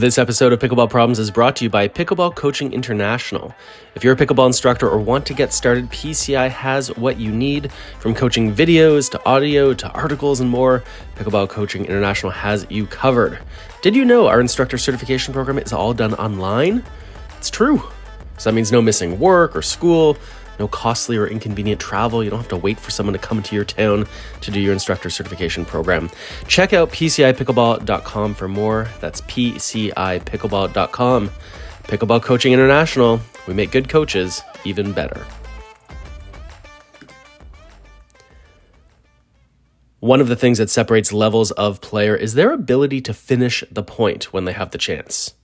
This episode of Pickleball Problems is brought to you by Pickleball Coaching International. If you're a pickleball instructor or want to get started, PCI has what you need from coaching videos to audio to articles and more. Pickleball Coaching International has you covered. Did you know our instructor certification program is all done online? It's true. So that means no missing work or school no costly or inconvenient travel. You don't have to wait for someone to come to your town to do your instructor certification program. Check out PCIPickleball.com for more. That's PCIPickleball.com. Pickleball Coaching International. We make good coaches even better. One of the things that separates levels of player is their ability to finish the point when they have the chance.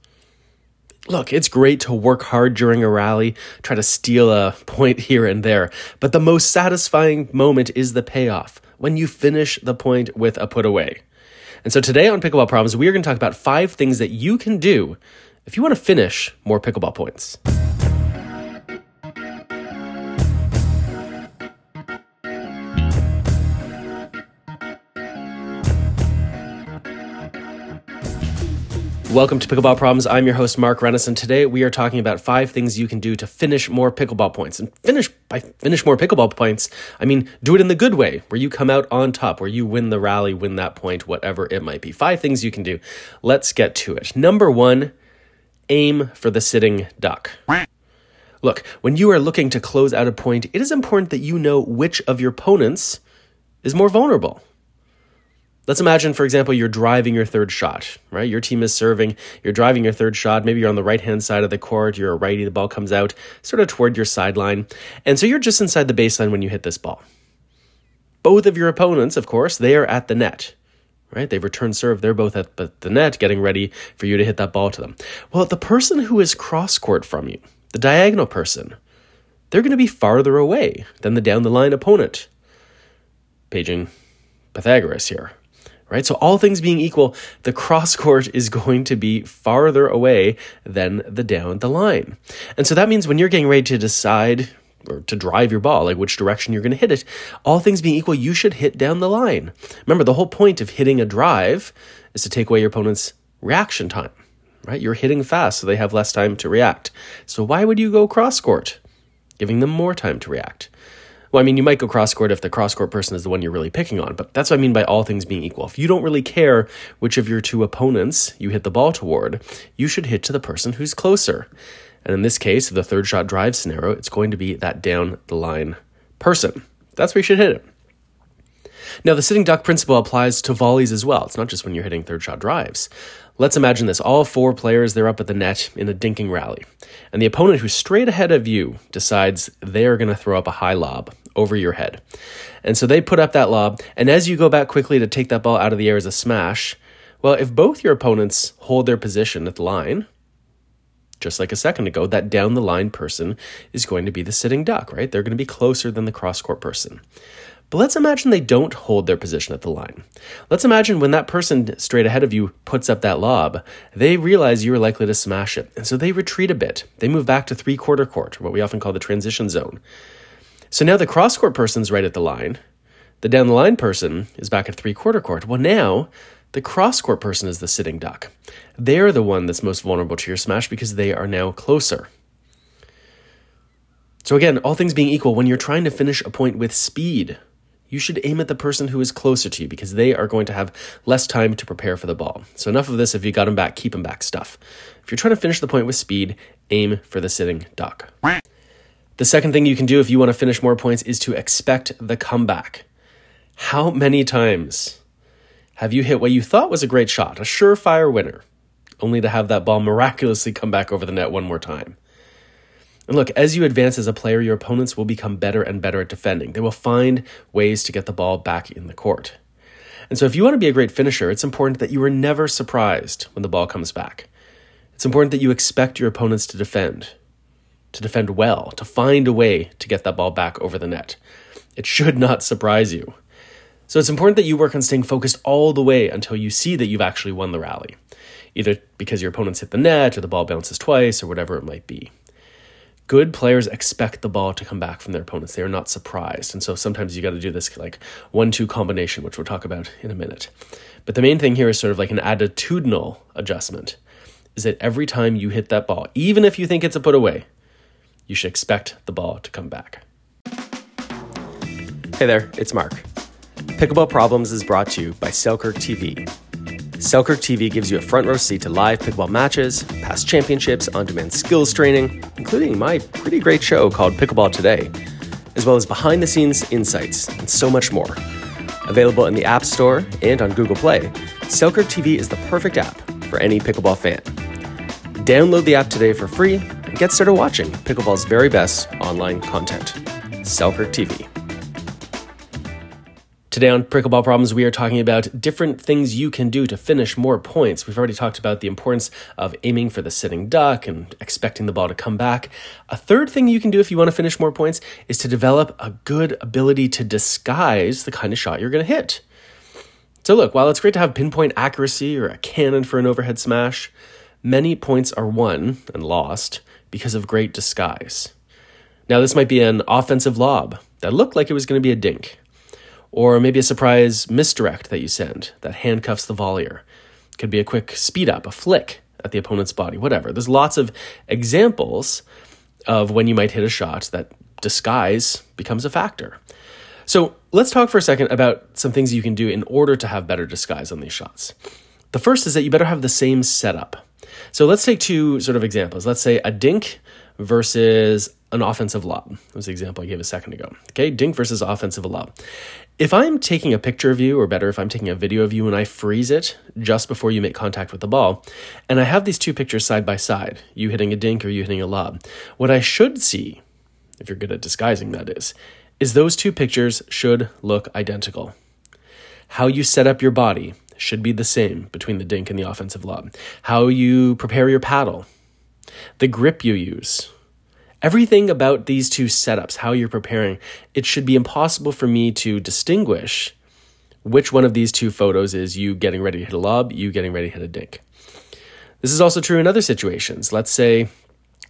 Look, it's great to work hard during a rally, try to steal a point here and there, but the most satisfying moment is the payoff when you finish the point with a put away. And so today on Pickleball Problems, we are going to talk about five things that you can do if you want to finish more pickleball points. Welcome to Pickleball Problems. I'm your host, Mark Renneson. today we are talking about five things you can do to finish more pickleball points. And finish by finish more pickleball points, I mean do it in the good way, where you come out on top, where you win the rally, win that point, whatever it might be. Five things you can do. Let's get to it. Number one, aim for the sitting duck. Look, when you are looking to close out a point, it is important that you know which of your opponents is more vulnerable. Let's imagine, for example, you're driving your third shot, right? Your team is serving, you're driving your third shot. Maybe you're on the right hand side of the court, you're a righty, the ball comes out sort of toward your sideline. And so you're just inside the baseline when you hit this ball. Both of your opponents, of course, they are at the net, right? They've returned serve, they're both at the net getting ready for you to hit that ball to them. Well, the person who is cross court from you, the diagonal person, they're going to be farther away than the down the line opponent. Paging Pythagoras here right? So, all things being equal, the cross court is going to be farther away than the down the line. And so that means when you're getting ready to decide or to drive your ball, like which direction you're going to hit it, all things being equal, you should hit down the line. Remember, the whole point of hitting a drive is to take away your opponent's reaction time, right? You're hitting fast, so they have less time to react. So, why would you go cross court? Giving them more time to react. Well, I mean, you might go cross court if the cross court person is the one you're really picking on, but that's what I mean by all things being equal. If you don't really care which of your two opponents you hit the ball toward, you should hit to the person who's closer. And in this case, the third shot drive scenario, it's going to be that down the line person. That's where you should hit it. Now, the sitting duck principle applies to volleys as well. It's not just when you're hitting third shot drives. Let's imagine this. All four players, they're up at the net in a dinking rally. And the opponent who's straight ahead of you decides they're going to throw up a high lob over your head. And so they put up that lob. And as you go back quickly to take that ball out of the air as a smash, well, if both your opponents hold their position at the line, just like a second ago, that down the line person is going to be the sitting duck, right? They're going to be closer than the cross court person. But let's imagine they don't hold their position at the line. Let's imagine when that person straight ahead of you puts up that lob, they realize you're likely to smash it. And so they retreat a bit. They move back to three quarter court, what we often call the transition zone. So now the cross court person's right at the line. The down the line person is back at three quarter court. Well, now the cross court person is the sitting duck. They're the one that's most vulnerable to your smash because they are now closer. So, again, all things being equal, when you're trying to finish a point with speed, you should aim at the person who is closer to you because they are going to have less time to prepare for the ball. So, enough of this. If you got them back, keep them back stuff. If you're trying to finish the point with speed, aim for the sitting duck. The second thing you can do if you want to finish more points is to expect the comeback. How many times have you hit what you thought was a great shot, a surefire winner, only to have that ball miraculously come back over the net one more time? And look, as you advance as a player, your opponents will become better and better at defending. They will find ways to get the ball back in the court. And so, if you want to be a great finisher, it's important that you are never surprised when the ball comes back. It's important that you expect your opponents to defend, to defend well, to find a way to get that ball back over the net. It should not surprise you. So, it's important that you work on staying focused all the way until you see that you've actually won the rally, either because your opponents hit the net or the ball bounces twice or whatever it might be good players expect the ball to come back from their opponents. They are not surprised. And so sometimes you got to do this like one two combination, which we'll talk about in a minute. But the main thing here is sort of like an attitudinal adjustment. is that every time you hit that ball, even if you think it's a put away, you should expect the ball to come back. Hey there, it's Mark. Pickleball Problems is brought to you by Selkirk TV. Selkirk TV gives you a front row seat to live pickleball matches, past championships, on demand skills training, including my pretty great show called Pickleball Today, as well as behind the scenes insights and so much more. Available in the App Store and on Google Play, Selkirk TV is the perfect app for any pickleball fan. Download the app today for free get started watching pickleball's very best online content. Selkirk TV. Today on Pickleball Problems, we are talking about different things you can do to finish more points. We've already talked about the importance of aiming for the sitting duck and expecting the ball to come back. A third thing you can do if you want to finish more points is to develop a good ability to disguise the kind of shot you're going to hit. So, look, while it's great to have pinpoint accuracy or a cannon for an overhead smash, many points are won and lost because of great disguise. Now, this might be an offensive lob that looked like it was going to be a dink or maybe a surprise misdirect that you send that handcuffs the volleyer. Could be a quick speed up, a flick at the opponent's body, whatever. There's lots of examples of when you might hit a shot that disguise becomes a factor. So let's talk for a second about some things you can do in order to have better disguise on these shots. The first is that you better have the same setup. So let's take two sort of examples. Let's say a dink versus an offensive lob. That was the example I gave a second ago. Okay, dink versus offensive lob. If I'm taking a picture of you, or better, if I'm taking a video of you and I freeze it just before you make contact with the ball, and I have these two pictures side by side, you hitting a dink or you hitting a lob, what I should see, if you're good at disguising that is, is those two pictures should look identical. How you set up your body should be the same between the dink and the offensive lob. How you prepare your paddle, the grip you use, everything about these two setups, how you're preparing, it should be impossible for me to distinguish which one of these two photos is you getting ready to hit a lob, you getting ready to hit a dink. This is also true in other situations. Let's say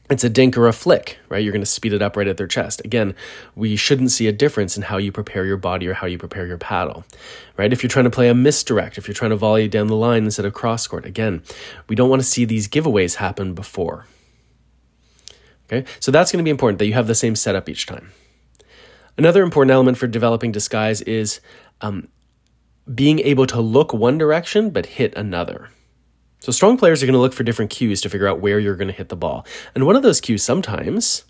it's a dink or a flick, right? You're going to speed it up right at their chest. Again, we shouldn't see a difference in how you prepare your body or how you prepare your paddle, right? If you're trying to play a misdirect, if you're trying to volley down the line instead of cross court, again, we don't want to see these giveaways happen before. Okay, so that's going to be important that you have the same setup each time. Another important element for developing disguise is um, being able to look one direction but hit another. So, strong players are going to look for different cues to figure out where you're going to hit the ball. And one of those cues sometimes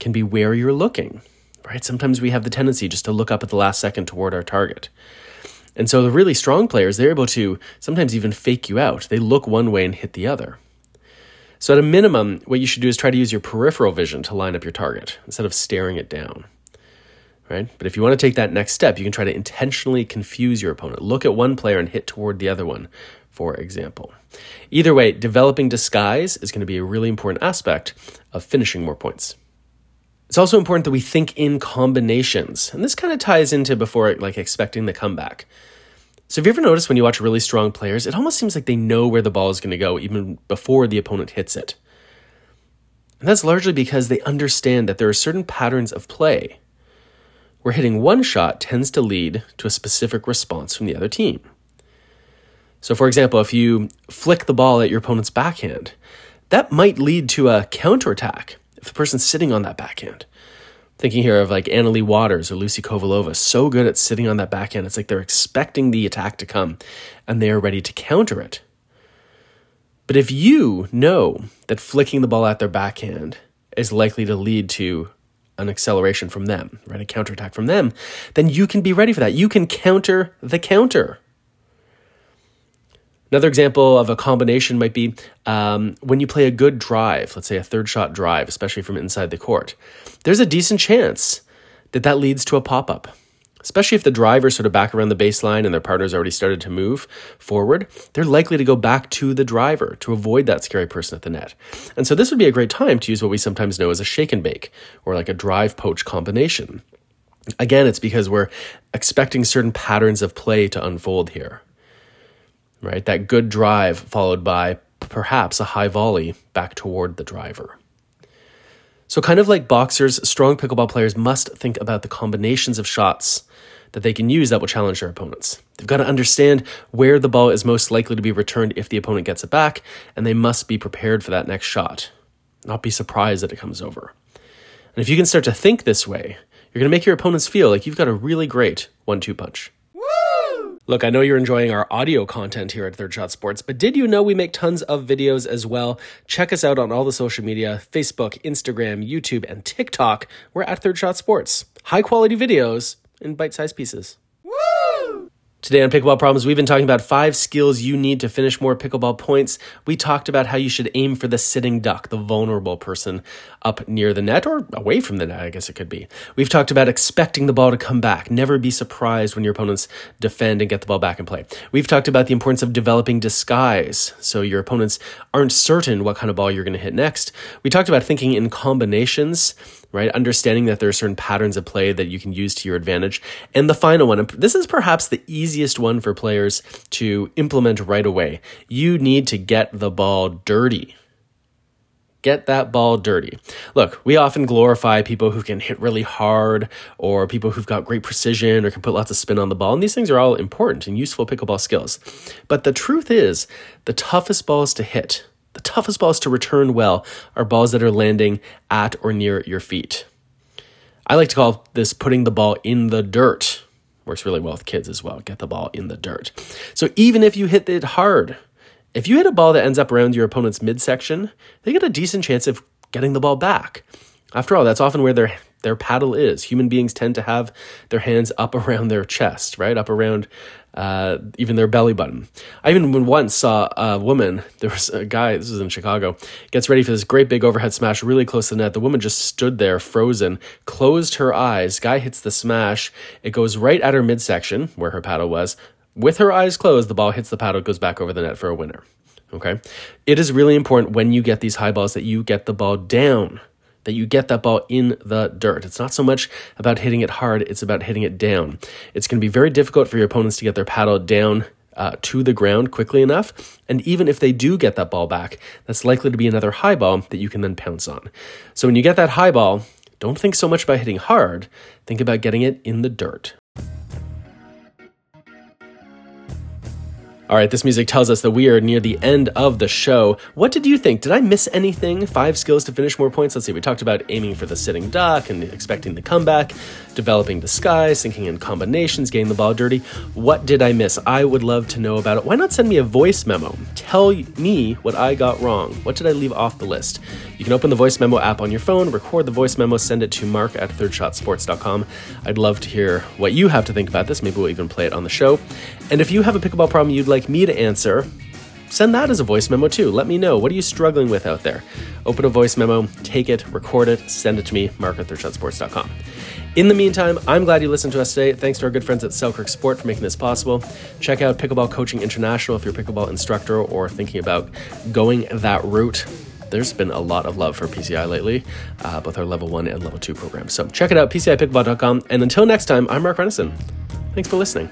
can be where you're looking, right? Sometimes we have the tendency just to look up at the last second toward our target. And so, the really strong players, they're able to sometimes even fake you out. They look one way and hit the other. So, at a minimum, what you should do is try to use your peripheral vision to line up your target instead of staring it down. Right? But if you want to take that next step, you can try to intentionally confuse your opponent. Look at one player and hit toward the other one, for example. Either way, developing disguise is going to be a really important aspect of finishing more points. It's also important that we think in combinations. And this kind of ties into before like expecting the comeback. So, have you ever noticed when you watch really strong players, it almost seems like they know where the ball is going to go even before the opponent hits it? And that's largely because they understand that there are certain patterns of play where hitting one shot tends to lead to a specific response from the other team. So, for example, if you flick the ball at your opponent's backhand, that might lead to a counterattack if the person's sitting on that backhand. Thinking here of like Anna Leigh Waters or Lucy Kovalova, so good at sitting on that backhand. It's like they're expecting the attack to come and they are ready to counter it. But if you know that flicking the ball at their backhand is likely to lead to an acceleration from them, right? A counterattack from them, then you can be ready for that. You can counter the counter. Another example of a combination might be um, when you play a good drive, let's say a third shot drive, especially from inside the court. There's a decent chance that that leads to a pop up, especially if the driver's sort of back around the baseline and their partner's already started to move forward. They're likely to go back to the driver to avoid that scary person at the net. And so this would be a great time to use what we sometimes know as a shake and bake or like a drive poach combination. Again, it's because we're expecting certain patterns of play to unfold here right? That good drive followed by perhaps a high volley back toward the driver. So, kind of like boxers, strong pickleball players must think about the combinations of shots that they can use that will challenge their opponents. They've got to understand where the ball is most likely to be returned if the opponent gets it back, and they must be prepared for that next shot, not be surprised that it comes over. And if you can start to think this way, you're going to make your opponents feel like you've got a really great one two punch. Look, I know you're enjoying our audio content here at Third Shot Sports, but did you know we make tons of videos as well? Check us out on all the social media Facebook, Instagram, YouTube, and TikTok. We're at Third Shot Sports. High quality videos in bite sized pieces. Today on Pickleball Problems, we've been talking about five skills you need to finish more pickleball points. We talked about how you should aim for the sitting duck, the vulnerable person up near the net or away from the net, I guess it could be. We've talked about expecting the ball to come back. Never be surprised when your opponents defend and get the ball back in play. We've talked about the importance of developing disguise so your opponents aren't certain what kind of ball you're going to hit next. We talked about thinking in combinations right? Understanding that there are certain patterns of play that you can use to your advantage. And the final one, this is perhaps the easiest one for players to implement right away. You need to get the ball dirty. Get that ball dirty. Look, we often glorify people who can hit really hard or people who've got great precision or can put lots of spin on the ball. And these things are all important and useful pickleball skills. But the truth is, the toughest balls to hit, the toughest balls to return well are balls that are landing at or near your feet. I like to call this putting the ball in the dirt. Works really well with kids as well. Get the ball in the dirt. So even if you hit it hard, if you hit a ball that ends up around your opponent's midsection, they get a decent chance of getting the ball back. After all, that's often where their their paddle is. Human beings tend to have their hands up around their chest, right? Up around uh, even their belly button. I even once saw a woman, there was a guy, this was in Chicago, gets ready for this great big overhead smash really close to the net. The woman just stood there frozen, closed her eyes. Guy hits the smash. It goes right at her midsection where her paddle was. With her eyes closed, the ball hits the paddle, goes back over the net for a winner. Okay. It is really important when you get these high balls that you get the ball down that you get that ball in the dirt. It's not so much about hitting it hard, it's about hitting it down. It's going to be very difficult for your opponents to get their paddle down uh, to the ground quickly enough. And even if they do get that ball back, that's likely to be another high ball that you can then pounce on. So when you get that high ball, don't think so much about hitting hard, think about getting it in the dirt. All right, this music tells us that we are near the end of the show. What did you think? Did I miss anything? Five skills to finish more points. Let's see. We talked about aiming for the sitting duck and expecting the comeback, developing disguise, sinking in combinations, getting the ball dirty. What did I miss? I would love to know about it. Why not send me a voice memo? Tell me what I got wrong. What did I leave off the list? You can open the voice memo app on your phone, record the voice memo, send it to mark at thirdshotsports.com. I'd love to hear what you have to think about this. Maybe we'll even play it on the show. And if you have a pickleball problem you'd like me to answer, send that as a voice memo too. Let me know. What are you struggling with out there? Open a voice memo, take it, record it, send it to me, mark at thirdshotsports.com. In the meantime, I'm glad you listened to us today. Thanks to our good friends at Selkirk Sport for making this possible. Check out Pickleball Coaching International if you're a pickleball instructor or thinking about going that route. There's been a lot of love for PCI lately, uh, both our level one and level two programs. So check it out, PCIPickleball.com. And until next time, I'm Mark Renneson. Thanks for listening.